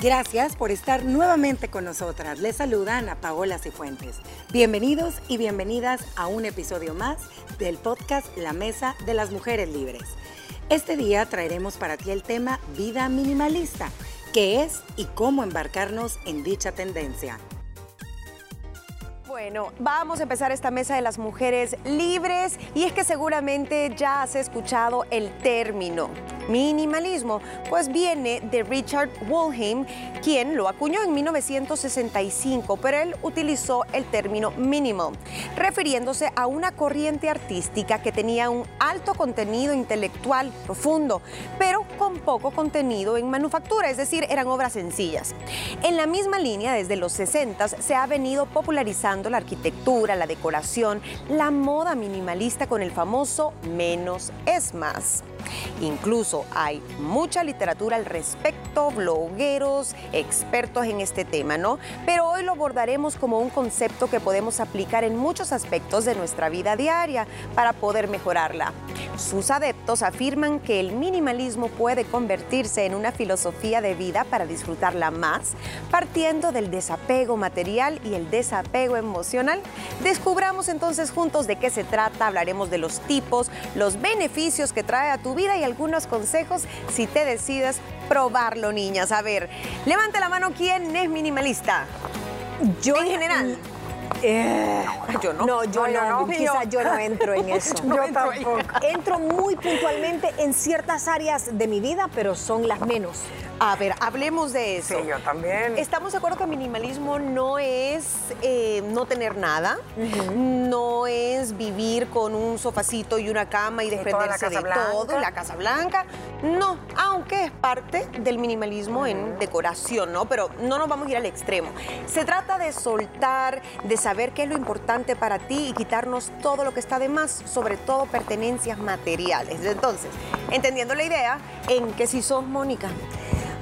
Gracias por estar nuevamente con nosotras. Les saluda Ana Paola Cifuentes. Bienvenidos y bienvenidas a un episodio más del podcast La Mesa de las Mujeres Libres. Este día traeremos para ti el tema Vida Minimalista, qué es y cómo embarcarnos en dicha tendencia. Bueno, vamos a empezar esta mesa de las mujeres libres y es que seguramente ya has escuchado el término minimalismo, pues viene de Richard Wollheim, quien lo acuñó en 1965, pero él utilizó el término minimal, refiriéndose a una corriente artística que tenía un alto contenido intelectual profundo, pero con poco contenido en manufactura, es decir, eran obras sencillas. En la misma línea, desde los 60 se ha venido popularizando la arquitectura, la decoración, la moda minimalista con el famoso menos es más. Incluso hay mucha literatura al respecto, blogueros, expertos en este tema, ¿no? Pero hoy lo abordaremos como un concepto que podemos aplicar en muchos aspectos de nuestra vida diaria para poder mejorarla. Sus adeptos afirman que el minimalismo puede convertirse en una filosofía de vida para disfrutarla más, partiendo del desapego material y el desapego emocional. Descubramos entonces juntos de qué se trata, hablaremos de los tipos, los beneficios que trae a tu vida y algunos consejos si te decides probarlo, niñas. A ver, levante la mano quién es minimalista. Yo en general. Eh, yo no. No, yo no, quizás yo no entro en eso. yo tampoco. Entro muy puntualmente en ciertas áreas de mi vida, pero son las menos. A ver, hablemos de eso. Sí, yo también. Estamos de acuerdo que minimalismo no es eh, no tener nada, no es vivir con un sofacito y una cama y desprenderse de todo, la Casa Blanca. No, aunque es parte del minimalismo en decoración, ¿no? Pero no nos vamos a ir al extremo. Se trata de soltar, de saber qué es lo importante para ti y quitarnos todo lo que está de más, sobre todo pertenencias materiales. Entonces, entendiendo la idea, ¿en qué si sos Mónica?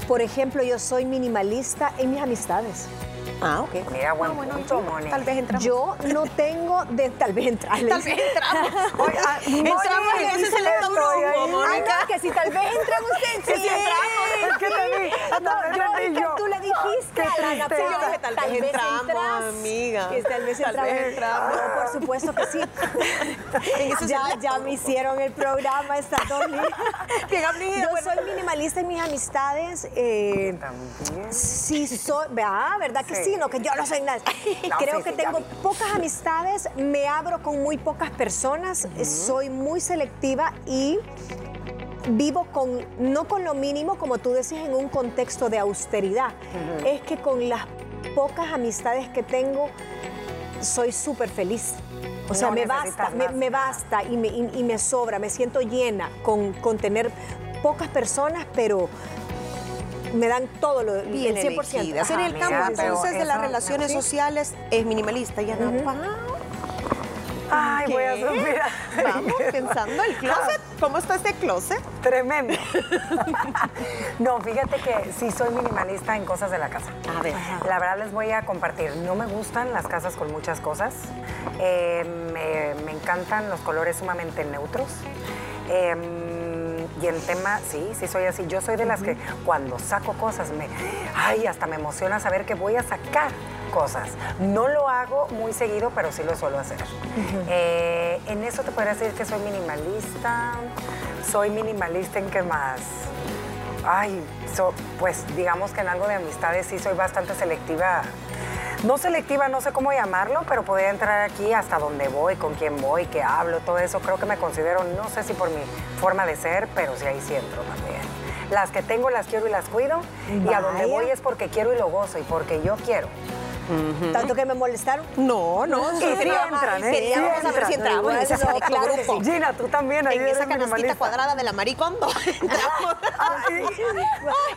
Por ejemplo, yo soy minimalista en mis amistades. Ah, ok. Mira, buen punto, Moni. Tal vez entramos. Yo no tengo de tal vez entrar. Tal vez entramos. Ah, entramos en ese selecto grupo. Mónica. Ah, no, que si tal vez entra usted, sí, sí entramos. Es que te vi, hasta No, yo. tú le dijiste. Yo dije, tal vez entramos, entras, amiga. Que tal vez Tal entramos. vez entramos. No, por supuesto que sí. Ya, ya me hicieron el programa estas dos Yo bueno. soy minimalista en mis amistades. eh, También. Sí, soy, ah, ¿verdad que sí? Sí. No, que yo no soy nada. No, Creo sí, que sí, tengo pocas amistades, me abro con muy pocas personas, soy muy selectiva y vivo con, no con lo mínimo, como tú decías, en un contexto de austeridad. Es que con las pocas amistades que tengo, soy súper feliz. O sea, No me basta, me, me basta y me, y- y me sobra, me siento llena con, con tener pocas personas, pero me dan todo lo, Bien el 100%. elegidas. Ajá, En el campo entonces de las relaciones sociales es minimalista. Ya no. Ay, voy a suspirar. Vamos pensando el closet. ¿Cómo está este closet? Tremendo. no, fíjate que sí soy minimalista en cosas de la casa. A ver. La verdad les voy a compartir. No me gustan las casas con muchas cosas. Eh, me, me encantan los colores sumamente neutros. Eh, y el tema, sí, sí soy así. Yo soy de las que cuando saco cosas, me, ay, hasta me emociona saber que voy a sacar cosas. No lo hago muy seguido, pero sí lo suelo hacer. Eh, en eso te podría decir que soy minimalista. Soy minimalista en qué más. Ay, so- pues digamos que en algo de amistades sí soy bastante selectiva. No selectiva, no sé cómo llamarlo, pero podría entrar aquí hasta donde voy, con quién voy, qué hablo, todo eso. Creo que me considero, no sé si por mi forma de ser, pero sí ahí sí entro también. Las que tengo las quiero y las cuido, y a donde voy es porque quiero y lo gozo, y porque yo quiero. Tanto que me molestaron. No, no. Sí, sí entran, ¿eh? Queríamos Sí saber si entran. entramos en ese No, claro grupo. sí. Gina, tú también, ahí En esa canastita cuadrada de la maricondo. Entramos.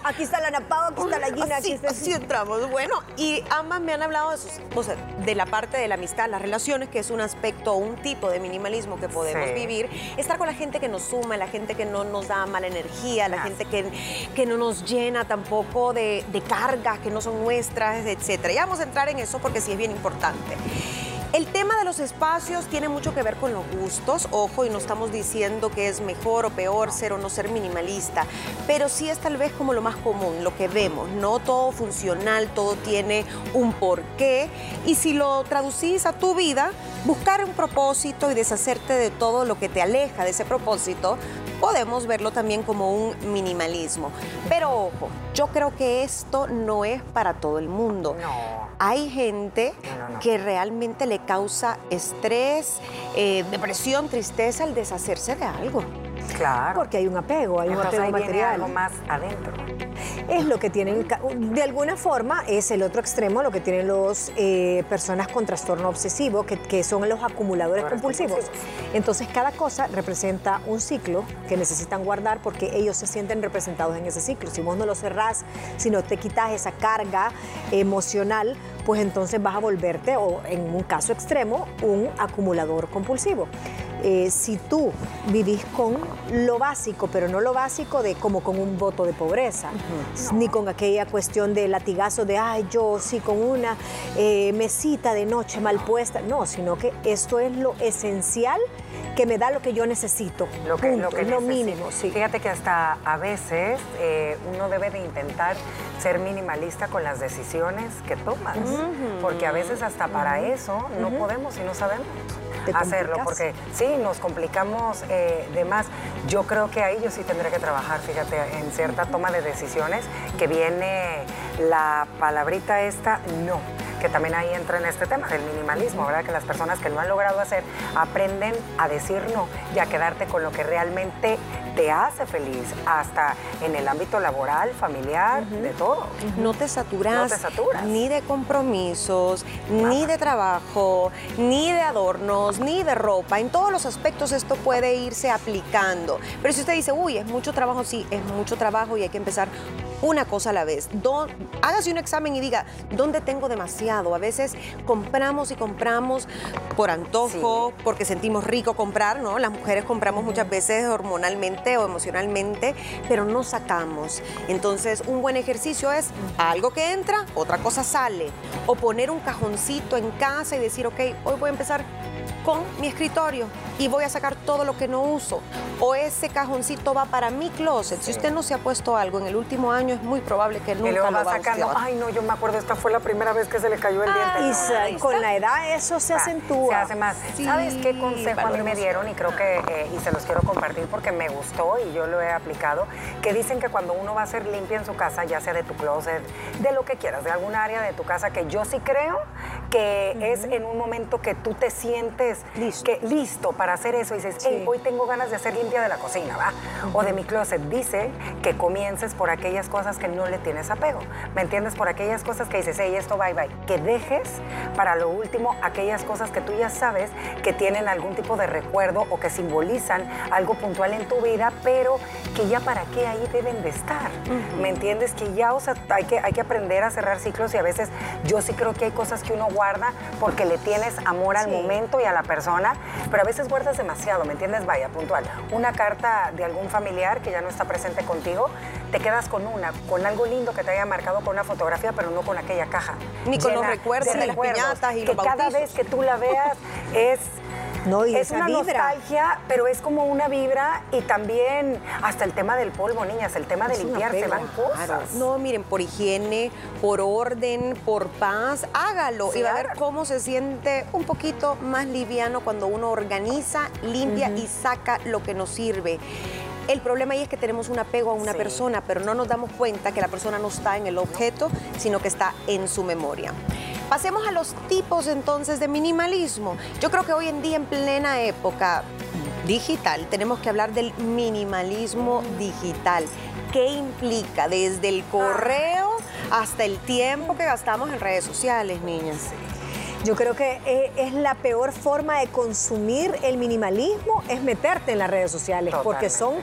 Aquí está la Napao, aquí está la Gina, aquí está... así entramos. Bueno, y ambas me han hablado de, sus, o sea, de la parte de la amistad, las relaciones, que es un aspecto, un tipo de minimalismo que podemos Sí. vivir. Estar con la gente que nos suma, la gente que no nos da mala energía, la Gracias. gente que, que no nos llena tampoco de, de cargas que no son nuestras, etcétera. Ya vamos a entrar en eso porque sí es bien importante. El tema de los espacios tiene mucho que ver con los gustos, ojo, y no estamos diciendo que es mejor o peor ser o no ser minimalista, pero sí es tal vez como lo más común, lo que vemos, no todo funcional, todo tiene un porqué, y si lo traducís a tu vida, buscar un propósito y deshacerte de todo lo que te aleja de ese propósito, podemos verlo también como un minimalismo. Pero ojo, yo creo que esto no es para todo el mundo. No. Hay gente No, no, no. que realmente le causa estrés, eh, depresión, tristeza al deshacerse de algo. Claro. Porque hay un apego, hay un Entonces apego ahí viene material. algo más adentro. Es lo que tienen, de alguna forma, es el otro extremo, lo que tienen las personas con trastorno obsesivo, que, que son los acumuladores Ahora, compulsivos. Entonces, cada cosa representa un ciclo que necesitan guardar porque ellos se sienten representados en ese ciclo. Si vos no lo cerrás, si no te quitas esa carga emocional, pues entonces vas a volverte, o en un caso extremo, un acumulador compulsivo. Eh, si tú vivís con lo básico, pero no lo básico de como con un voto de pobreza, ni con aquella cuestión de latigazo de, ay, yo sí con una eh, mesita de noche mal puesta, no, sino que esto es lo esencial que me da lo que yo necesito. Lo que, Punto, lo que mínimo, sí. Fíjate que hasta a veces eh, uno debe de intentar ser minimalista con las decisiones que tomas, porque a veces hasta para eso no podemos y no sabemos hacerlo, complicas. porque sí, nos complicamos eh, de más. Yo creo que ahí yo sí tendré que trabajar, fíjate, en cierta toma de decisiones, que viene la palabrita esta, no que también ahí entra en este tema del minimalismo, ¿verdad? Que las personas que lo han logrado hacer aprenden a decir no y a quedarte con lo que realmente te hace feliz, hasta en el ámbito laboral, familiar, de todo. No te saturas, No te saturas. ni de compromisos, ni de trabajo, ni de adornos, ni de ropa. En todos los aspectos esto puede irse aplicando. Pero si usted dice, uy, es mucho trabajo, sí, es mucho trabajo y hay que empezar una cosa a la vez. Hágase un examen y diga, ¿dónde tengo demasiado? A veces compramos y compramos por antojo, porque sentimos rico comprar, ¿no? Las mujeres compramos muchas veces hormonalmente o emocionalmente, pero no sacamos. Entonces, un buen ejercicio es algo que entra, otra cosa sale. O poner un cajoncito en casa y decir, ok, hoy voy a empezar con mi escritorio y voy a sacar todo lo que no uso. O ese cajoncito va para mi closet. Si usted no se ha puesto algo en el último año, es muy probable que nunca y lo va va a sacando, ay no, yo me acuerdo, esta fue la primera vez que se le cayó el diente. Y No, sa- ahí con la edad eso se Ah, acentúa. Se hace más. Sí, ¿Sabes qué consejo a mí me dieron? Y creo que, eh, y se los quiero compartir porque me gustó y yo lo he aplicado, que dicen que cuando uno va a hacer limpia en su casa, ya sea de tu closet, de lo que quieras, de alguna área de tu casa, que yo sí creo que es en un momento que tú te sientes Listo. que, listo para hacer eso y dices, hey, hoy tengo ganas de hacer limpia de la cocina, ¿va? O de mi closet. Dice que comiences por aquellas cosas que no le tienes apego. ¿Me entiendes? Por aquellas cosas que dices, hey, esto bye bye. Que dejes para lo último aquellas cosas que tú ya sabes que tienen algún tipo de recuerdo o que simbolizan algo puntual en tu vida, pero que ya para qué ahí deben de estar. ¿Me entiendes? Que ya, o sea, hay que, hay que aprender a cerrar ciclos y a veces yo sí creo que hay cosas que uno guarda porque le tienes amor al Sí. momento y a la persona, pero a veces guardas demasiado, ¿me entiendes? Vaya, puntual. Una carta de algún familiar que ya no está presente contigo, te quedas con una, con algo lindo que te haya marcado con una fotografía, pero no con aquella caja. Ni con los recuerdos de las piñatas y que los cada bautizos. vez que tú la veas es No, y es una vibra. nostalgia, pero es como una vibra y también hasta el tema del polvo, niñas, el tema de Es un limpiar, se apego, van cosas. No, miren, por higiene, por orden, por paz, hágalo Sí, y va a ver cómo se siente un poquito más liviano cuando uno organiza, limpia y saca lo que nos sirve. El problema ahí es que tenemos un apego a una Sí. persona, pero no nos damos cuenta que la persona no está en el objeto, sino que está en su memoria. Pasemos a los tipos entonces de minimalismo. Yo creo que hoy en día, en plena época digital, tenemos que hablar del minimalismo digital. ¿Qué implica desde el correo hasta el tiempo que gastamos en redes sociales, niñas? Yo creo que eh, es la peor forma de consumir el minimalismo es meterte en las redes sociales porque son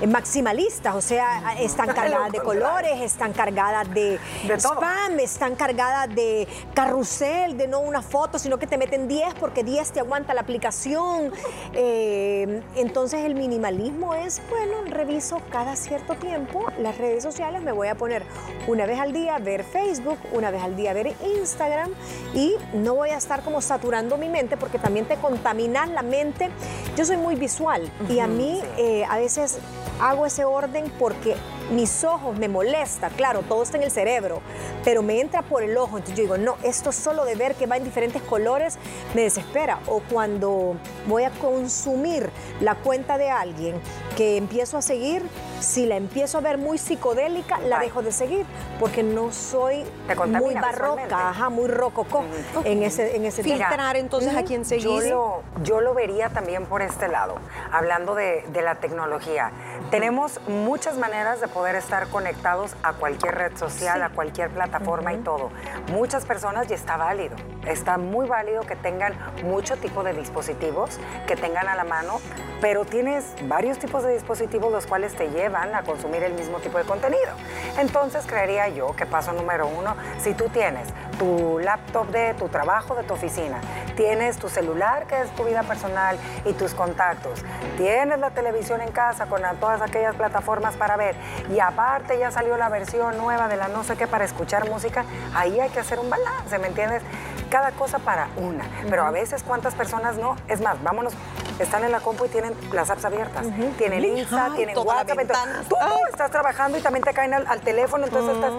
eh, maximalistas, o sea, están cargadas de colores, están cargadas de, spam, están cargadas de carrusel, de no una foto, sino que te meten 10 porque 10 te aguanta la aplicación. Eh, entonces el minimalismo es, bueno, reviso cada cierto tiempo las redes sociales, me voy a poner una vez al día ver Facebook, una vez al día ver Instagram y no voy a estar como saturando mi mente porque también te contaminas la mente. Yo soy muy visual y a mí eh, a veces hago ese orden porque mis ojos me molesta, claro, todo está en el cerebro, pero me entra por el ojo, entonces yo digo, no, esto solo de ver que va en diferentes colores me desespera. O cuando voy a consumir la cuenta de alguien que empiezo a seguir, si la empiezo a ver muy psicodélica, la dejo de seguir, porque no soy muy barroca, ajá, muy rococó en ese, en ese Filtrar entonces a quien seguir. Yo lo, yo lo vería también por este lado, hablando de, de la tecnología. Tenemos muchas maneras de poder estar conectados a cualquier red social, a cualquier plataforma y todo. Muchas personas y está válido, está muy válido que tengan mucho tipo de dispositivos, que tengan a la mano, pero tienes varios tipos de dispositivos los cuales te llevan a consumir el mismo tipo de contenido. Entonces creería yo que paso número uno, si tú tienes tu laptop de tu trabajo, de tu oficina, tienes tu celular que es tu vida personal y tus contactos, tienes la televisión en casa con todas aquellas plataformas para ver y aparte ya salió la versión nueva de la no sé qué para escuchar música, ahí hay que hacer un balance, ¿me entiendes? Cada cosa para una, pero a veces cuántas personas no, es más, vámonos están en la compu y tienen las apps abiertas. Tienen Insta, tienen WhatsApp. Entonces, tú estás trabajando y también te caen al, teléfono, entonces estás...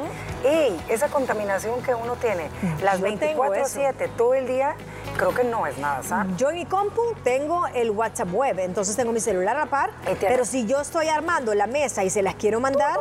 ¡Ey! Esa contaminación que uno tiene las 24-7 todo el día, creo que no es nada sano. Yo en mi compu tengo el WhatsApp web, entonces tengo mi celular a la par, pero si yo estoy armando la mesa y se las quiero mandar,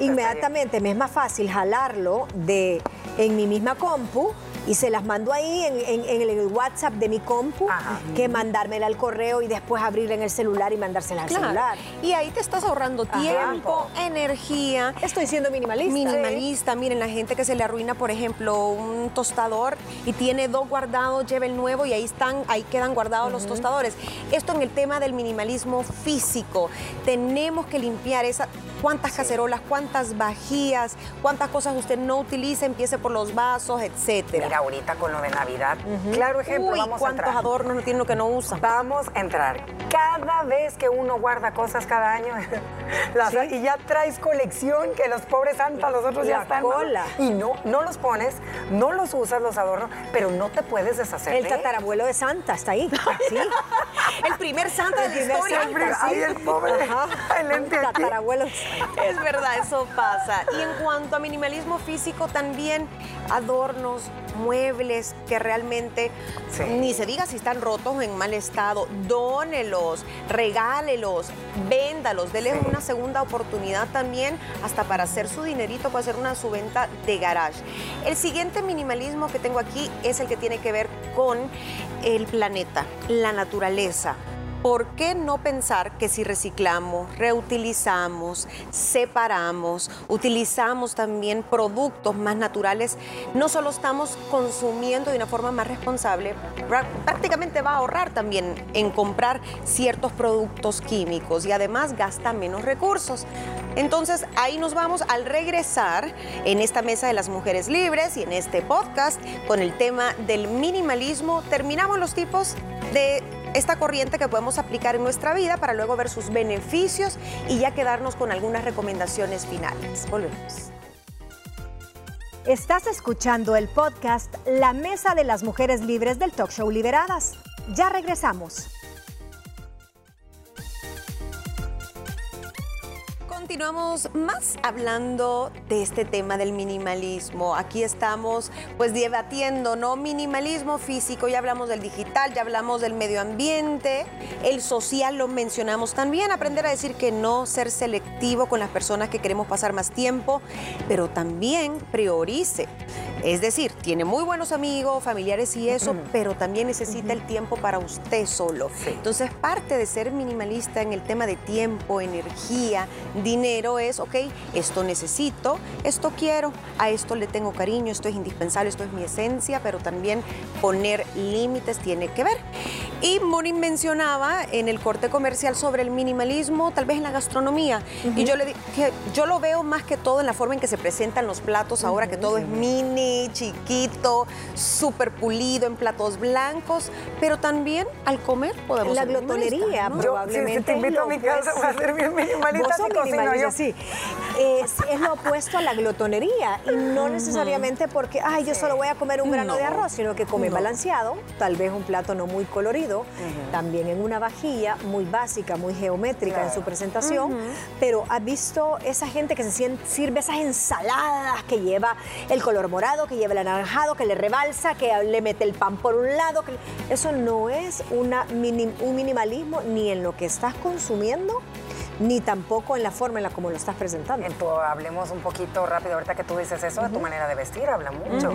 inmediatamente me es más fácil jalarlo de en mi misma compu y se las mando ahí en, el WhatsApp de mi compu que mandármela al correo y después abrirla en el celular y mandársela al celular. Y ahí te estás ahorrando tiempo, energía. Estoy siendo minimalista. Minimalista. Miren, la gente que se le arruina, por ejemplo, un tostador y tiene dos guardados, lleva el nuevo y ahí están, ahí quedan guardados los tostadores. Esto en el tema del minimalismo físico. Tenemos que limpiar esa cuántas cacerolas, cuántas vajillas, cuántas cosas usted no utiliza, empiece por los vasos, etcétera. Mira, ahorita con lo de Navidad, claro ejemplo, vamos a entrar. cuántos adornos no tiene lo que no usa. Vamos a entrar. Cada vez que uno guarda cosas cada año, y ya traes colección que los pobres santas, los otros ya están. Cola. Y no, no los pones, no los usas los adornos, pero no te puedes deshacer. El tatarabuelo de Santa está ahí. ¿sí? el primer Santa de la historia. Ay, el pobre. El tatarabuelo. Es verdad, eso pasa. Y en cuanto a minimalismo físico, también adornos, muebles que realmente ni se diga si están rotos o en mal estado, dónelos, regálelos, véndalos, déles una segunda oportunidad también hasta para hacer su dinerito, para hacer una subventa de garage. El siguiente minimalismo que tengo aquí es el que tiene que ver con el planeta, la naturaleza. ¿Por qué no pensar que si reciclamos, reutilizamos, separamos, utilizamos también productos más naturales, no solo estamos consumiendo de una forma más responsable, prácticamente va a ahorrar también en comprar ciertos productos químicos y además gasta menos recursos? Entonces ahí nos vamos al regresar en esta mesa de las mujeres libres y en este podcast con el tema del minimalismo. Terminamos los tipos de esta corriente que podemos aplicar en nuestra vida para luego ver sus beneficios y ya quedarnos con algunas recomendaciones finales. Volvemos. Estás escuchando el podcast La Mesa de las Mujeres Libres del Talk Show Liberadas. Ya regresamos. Continuamos más hablando de este tema del minimalismo. Aquí estamos pues debatiendo, ¿no? Minimalismo físico, ya hablamos del digital, ya hablamos del medio ambiente, el social lo mencionamos también, aprender a decir que no, ser selectivo con las personas que queremos pasar más tiempo, pero también priorice. Es decir, tiene muy buenos amigos, familiares y eso, pero también necesita el tiempo para usted solo. Entonces, parte de ser minimalista en el tema de tiempo, energía, dinero es, ok, esto necesito, esto quiero, a esto le tengo cariño, esto es indispensable, esto es mi esencia, pero también poner límites tiene que ver. Y Morin mencionaba en el corte comercial sobre el minimalismo, tal vez en la gastronomía. Y yo le dije, yo lo veo más que todo en la forma en que se presentan los platos ahora, que todo es mini, chiquito, súper pulido, en platos blancos, pero también al comer podemos La glotonería, ¿no? Yo, probablemente. si te invito a mi es lo casa, voy a ser bien minimalista si cocino yo. sí. Es, es lo opuesto a la glotonería y no necesariamente porque, ay, yo solo voy a comer un grano de arroz, sino que come No. balanceado, tal vez un plato no muy colorido, también en una vajilla muy básica, muy geométrica en su presentación, pero has visto esa gente que se sirve esas ensaladas que lleva el color morado, que lleva el anaranjado, que le rebalsa, que le mete el pan por un lado, que eso no es una un minimalismo ni en lo que estás consumiendo ni tampoco en la forma en la como lo estás presentando. Hablemos un poquito rápido, ahorita que tú dices eso, de tu manera de vestir, habla mucho.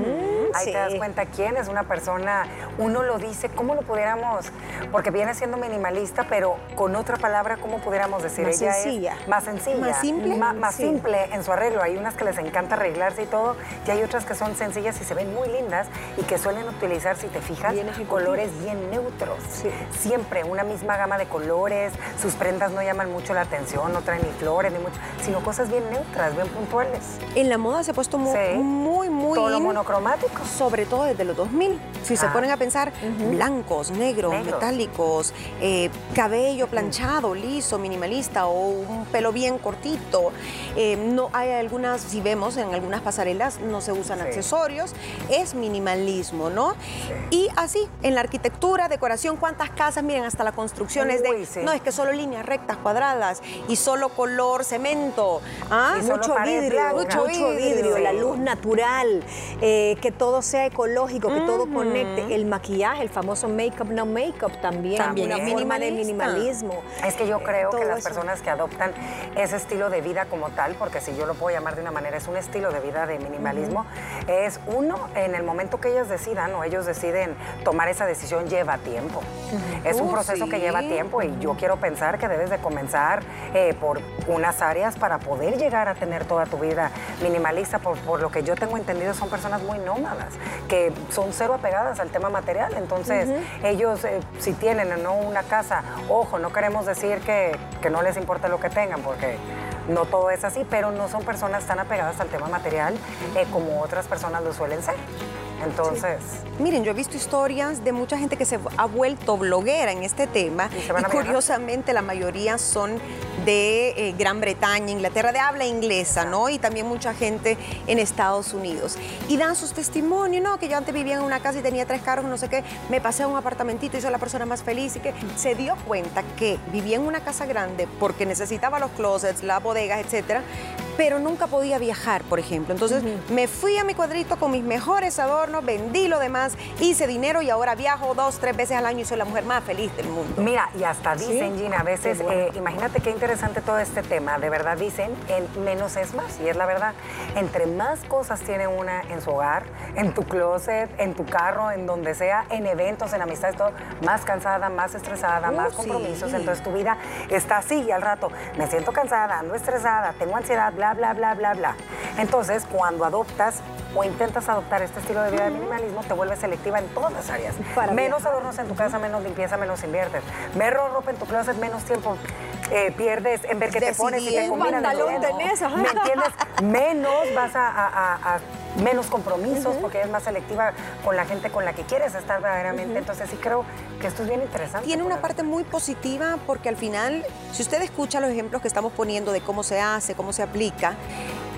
Ahí sí. te das cuenta quién es una persona, uno lo dice, ¿cómo lo pudiéramos? Porque viene siendo minimalista, pero con otra palabra, ¿cómo pudiéramos decir? Más Ella sencilla. es más sencilla. Más simple. Más Sí. simple en su arreglo. Hay unas que les encanta arreglarse y todo, y hay otras que son sencillas y se ven muy lindas y que suelen utilizar, si te fijas, Bien colores bien neutros. Sí. Siempre una misma gama de colores, sus prendas no llaman mucho la atención, no traen ni flores, ni mucho, sino cosas bien neutras, bien puntuales. En la moda se ha puesto mu- Sí. muy, muy, Todo lo monocromático. Sobre todo desde los 2000. Si se Ah. ponen a pensar, blancos, negros, metálicos, eh, cabello planchado, liso, minimalista o un pelo bien cortito. Eh, no hay algunas, si vemos en algunas pasarelas, no se usan Sí. accesorios. Es minimalismo, ¿no? Y así, en la arquitectura, decoración, cuántas casas, miren, hasta la construcción es de, sí. no, es que solo líneas rectas, cuadradas y solo color cemento. ¿Ah? Y mucho vidrio, blanca. mucho Mucho vidrio, vidrio. la luz natural, eh, que todo sea ecológico, que todo conecte. El maquillaje, el famoso make-up, no make-up también, También una es forma de minimalismo. Es que yo Eh, creo que todo las eso. personas que adoptan ese estilo de vida como tal, porque si yo lo puedo llamar de una manera, es un estilo de vida de minimalismo, es uno, en el momento que ellas decidan o ellos deciden tomar esa decisión, lleva tiempo. Es un Uh, proceso que lleva tiempo y yo quiero pensar que debes de comenzar eh, por unas áreas para poder llegar a tener toda tu vida minimalista. Por, por lo que yo tengo entendido, son personas muy nómadas, que son cero apegadas al tema material. Entonces, ellos, eh, si tienen o no una casa, ojo, no queremos decir que, que no les importa lo que tengan, porque no todo es así, pero no son personas tan apegadas al tema material eh, como otras personas lo suelen ser. Entonces, Miren, yo he visto historias de mucha gente que se ha vuelto bloguera en este tema Y curiosamente la mayoría son de eh, Gran Bretaña, Inglaterra, de habla inglesa, ¿no? Y también mucha gente en Estados Unidos. Y dan sus testimonios, ¿no? Que yo antes vivía en una casa y tenía tres carros, no sé qué, me pasé a un apartamentito y soy la persona más feliz y que se dio cuenta que vivía en una casa grande porque necesitaba los closets, las bodegas, etcétera, pero nunca podía viajar, por ejemplo. Entonces me fui a mi cuadrito con mis mejores adornos, vendí lo demás, hice dinero y ahora viajo dos, tres veces al año y soy la mujer más feliz del mundo. Mira, y hasta dicen, Sí. Gina, a veces, bueno. eh, imagínate qué interesante todo este tema. De verdad dicen, en menos es más, y es la verdad. Entre más cosas tiene una en su hogar, en tu closet, en tu carro, en donde sea, en eventos, en amistades, todo, más cansada, más estresada, Uh, más sí. compromisos. Entonces tu vida está así y al rato me siento cansada, ando estresada, tengo ansiedad, bla, bla, bla, bla, bla. Entonces, cuando adoptas o intentas adoptar este estilo de vida de minimalismo, te vuelves selectiva en todas las áreas. Para menos viajar. adornos en tu casa, menos limpieza, menos inviertes. Menos ropa en tu closet, menos tiempo eh, pierdes en ver qué te pones y te combinan. ¿Qué pantalón tenés? Ajá. ¿Me entiendes? Menos vas a, a- a- a- menos compromisos porque eres más selectiva con la gente con la que quieres estar verdaderamente. Entonces sí creo que esto es bien interesante. Tiene una parte muy positiva porque al final, si usted escucha los ejemplos que estamos poniendo de cómo se hace, cómo se aplica,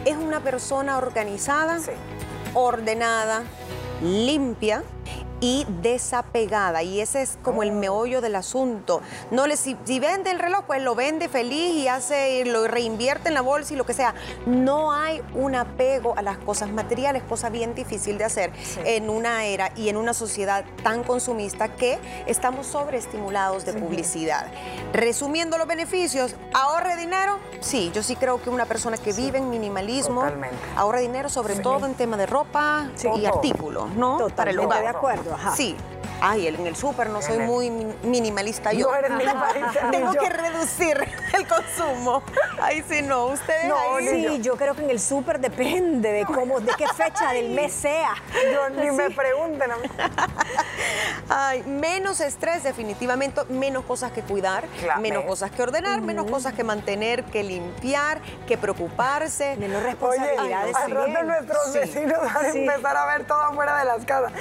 es una persona organizada, Sí. ordenada, limpia y desapegada. Y ese es como el meollo del asunto. No le, si, si vende el reloj, pues lo vende feliz y hace, lo reinvierte en la bolsa y lo que sea. No hay un apego a las cosas materiales, cosa bien difícil de hacer en una era y en una sociedad tan consumista que estamos sobreestimulados de publicidad. Resumiendo los beneficios, ahorre dinero. Sí, yo sí creo que una persona que vive en minimalismo Totalmente. ahorra dinero, sobre todo en tema de ropa y artículos, ¿no? Para el hogar. de acuerdo. Ajá. Sí. Ay, en el súper no soy el- muy mi- minimalista yo. No eres minimalista, ni Tengo yo. que reducir el consumo. Ay, sí, no. Ustedes No, ahí- Sí, yo creo que en el súper depende de cómo, de qué fecha del mes sea. Yo ni me pregunten a mí. Ay, menos estrés, definitivamente, menos cosas que cuidar, Claro. menos cosas que ordenar, menos cosas que mantener, que limpiar, que preocuparse. Menos Oye, responsabilidades al rato nuestros Sí. vecinos van a empezar a ver todo afuera de las casas.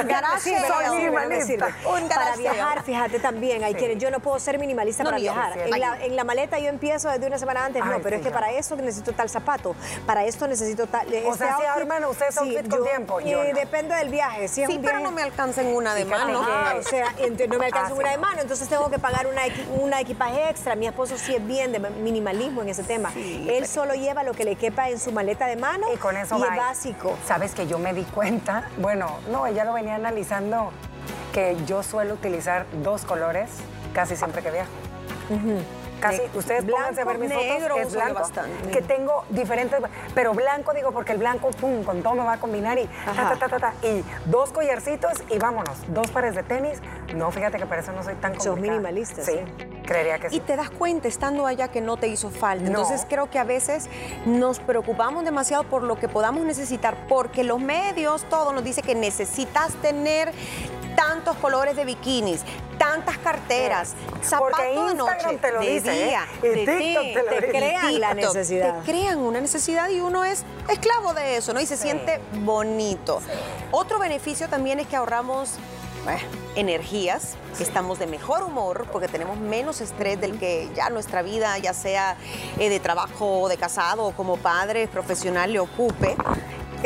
Sí, garaje, soy minimalista. Un Para viajar, fíjate también, hay Sí. quienes, yo no puedo ser minimalista No, para viajar. En la, en la maleta yo empiezo desde una semana antes, no, pero sí, es que ya. para eso necesito tal zapato, para esto necesito tal. O sea, ¿sí arman ustedes outfit con tiempo? Yo eh, no. Depende del viaje. Si es Sí, un pero no me alcanza en una de mano. Ah, o sea, no me alcanza una de mano, entonces tengo que pagar una, una equipaje extra. Mi esposo sí es bien de minimalismo en ese tema. Él solo lleva lo que le quepa en su maleta de mano Y con eso y es básico. Sabes que yo me di cuenta, bueno, no, ella lo venía analizando, que yo suelo utilizar dos colores casi siempre que viajo. Casi, ustedes pónganse a ver mis negro fotos, es blanco, bastante. que tengo diferentes, pero blanco digo porque el blanco, pum, con todo me va a combinar y ta, Ajá. ta, ta, ta, ta, y dos collarcitos y vámonos, dos pares de tenis. No, fíjate que por eso no soy tan Sos complicada. minimalista, Sí, creería que sí. Y te das cuenta estando allá que no te hizo falta. No. Entonces creo que a veces nos preocupamos demasiado por lo que podamos necesitar, porque los medios, todo nos dice que necesitas tener tantos colores de bikinis, tantas carteras, zapatos Porque de noche, te lo de dice, ¿eh? día, Y de TikTok te lo dice. crean la TikTok, necesidad. Te crean una necesidad y uno es esclavo de eso, ¿no? Y se siente bonito. Otro beneficio también es que ahorramos bueno, energías, estamos de mejor humor porque tenemos menos estrés del que ya nuestra vida, ya sea eh, de trabajo, de casado o como padre profesional, le ocupe.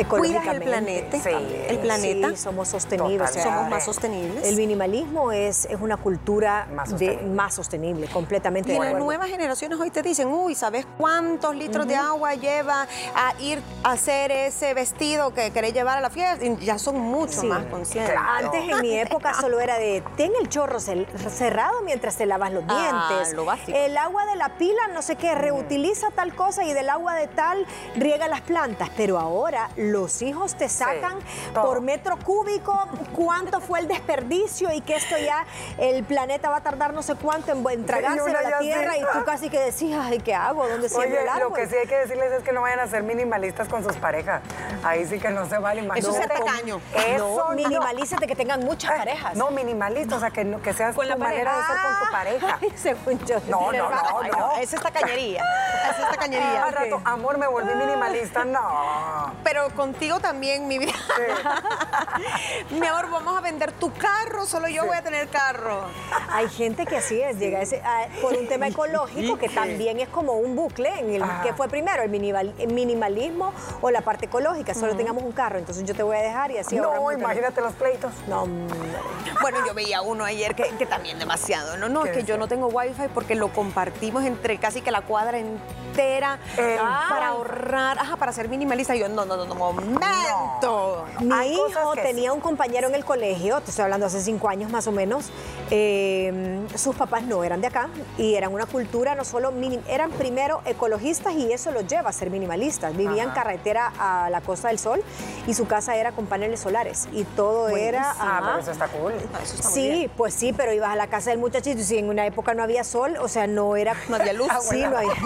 Cuidas el planeta, Sí. el planeta. Sí, somos sostenibles. Total. Somos más sostenibles. El minimalismo es, es una cultura Más de, sostenible. más sostenible, completamente Y de en las nuevas generaciones hoy te dicen, uy, ¿sabes cuántos litros de agua lleva a ir a hacer ese vestido que querés llevar a la fiesta? Y ya son mucho Sí. más conscientes. Claro. Antes en mi época solo era de ten el chorro cerrado mientras te lavas los Ah, dientes. lo básico. El agua de la pila, no sé qué, reutiliza tal cosa y del agua de tal riega las plantas. Pero ahora los hijos te sacan por metro cúbico cuánto fue el desperdicio y que esto ya el planeta va a tardar no sé cuánto en, en a la ya tierra sí. y tú casi que decías, ay, ¿qué hago? ¿Dónde siembro Oye, el árbol? lo que sí hay que decirles es que no vayan a ser minimalistas con sus parejas. Ahí sí que no se vale. Eso es tacaño. Eso no, no. minimalízate que tengan muchas Ay, parejas. No, minimalista, o sea, que, no- que seas Con tu la manera de ser con tu pareja. Ay, según yo. No, no, no, Ay, no. Esa es tacañería. Esa es tacañería. Al rato, amor, me volví minimalista. No. Pero contigo también, mi vida. mi amor, vamos a vender tu carro, solo yo voy a tener carro. Hay gente que así es, llega a ese- a- por un tema ecológico que también es como un bucle en el Ajá. que fue primero, el, minimal- el minimalismo o la parte ecológica. Solo tengamos un carro, entonces yo te voy a dejar y así No, imagínate los pleitos. No. Bueno, yo veía uno ayer que, que también demasiado. No, no, ¿Qué es que yo no tengo wifi porque lo compartimos entre casi que la cuadra entera Eh, para ahorrar, ajá, para ser minimalista. Y yo, no, no, no, no, momento. Mi hijo tenía un compañero en el colegio, te estoy hablando hace cinco años más o menos. eh, sus papás no eran de acá y eran una cultura no solo mini- eran primero ecologistas y eso los lleva a ser minimalistas. Vivían Ajá. carretera a la Costa del Sol y su casa era con paneles solares y todo era. Ah, pero eso está cool. Ah, Eso está muy Sí, bien. pues sí, pero ibas a la casa del muchachito y si en una época no había sol, o sea, no era... No había luz. Sí, no había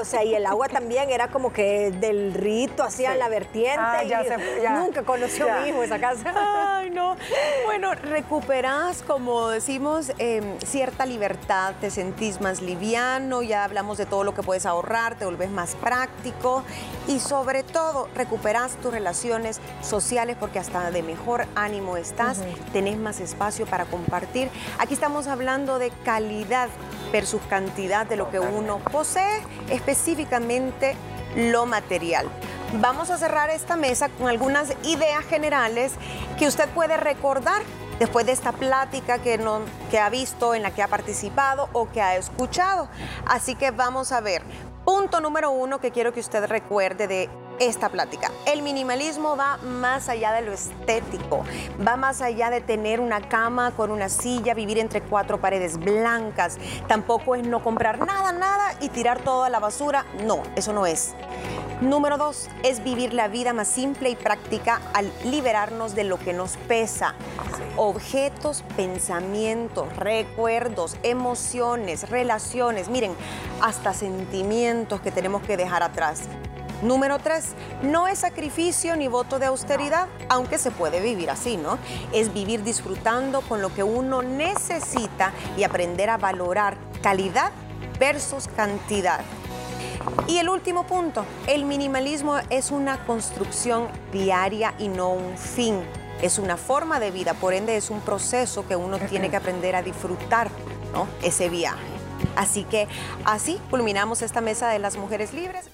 o sea, y el agua también era como que del rito, hacían Sí. la vertiente. Ah, ya y se- ya. Nunca conoció Ya. mi hijo esa casa. Ay, no. Bueno, recuperás, como decimos, eh, cierta libertad, te sentís más liviano, ya hablamos de todo lo que puedes ahorrar, te volvés más práctico y sobre todo recuperás tus relaciones sociales porque hasta de mejor ánimo estás, tenés más espacio para compartir. Aquí estamos hablando de calidad versus cantidad de lo que uno posee, específicamente lo material. Vamos a cerrar esta mesa con algunas ideas generales que usted puede recordar después de esta plática que, no, que ha visto, en la que ha participado o que ha escuchado. Así que vamos a ver. Punto número uno que quiero que usted recuerde de esta plática. El minimalismo va más allá de lo estético, va más allá de tener una cama con una silla, vivir entre cuatro paredes blancas. Tampoco es no comprar nada, nada y tirar todo a la basura. No, eso no es. Número dos es vivir la vida más simple y práctica al liberarnos de lo que nos pesa. Objetos, pensamientos, recuerdos, emociones, relaciones, miren, hasta sentimientos que tenemos que dejar atrás. Número tres, no es sacrificio ni voto de austeridad, aunque se puede vivir así, ¿no? Es vivir disfrutando con lo que uno necesita y aprender a valorar calidad versus cantidad. Y el último punto, el minimalismo es una construcción diaria y no un fin. Es una forma de vida, por ende es un proceso que uno tiene que aprender a disfrutar, ¿no? Ese viaje. Así que así culminamos esta mesa de las mujeres libres.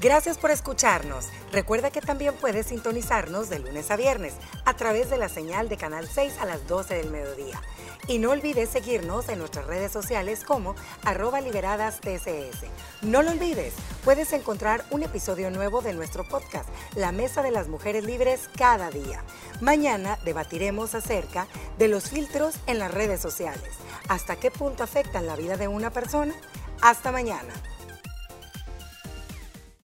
Gracias por escucharnos. Recuerda que también puedes sintonizarnos de lunes a viernes a través de la señal de Canal 6 a las 12 del mediodía. Y no olvides seguirnos en nuestras redes sociales como arroba liberadas TCS. No lo olvides, puedes encontrar un episodio nuevo de nuestro podcast, La Mesa de las Mujeres Libres, cada día. Mañana debatiremos acerca de los filtros en las redes sociales. ¿Hasta qué punto afectan la vida de una persona? Hasta mañana.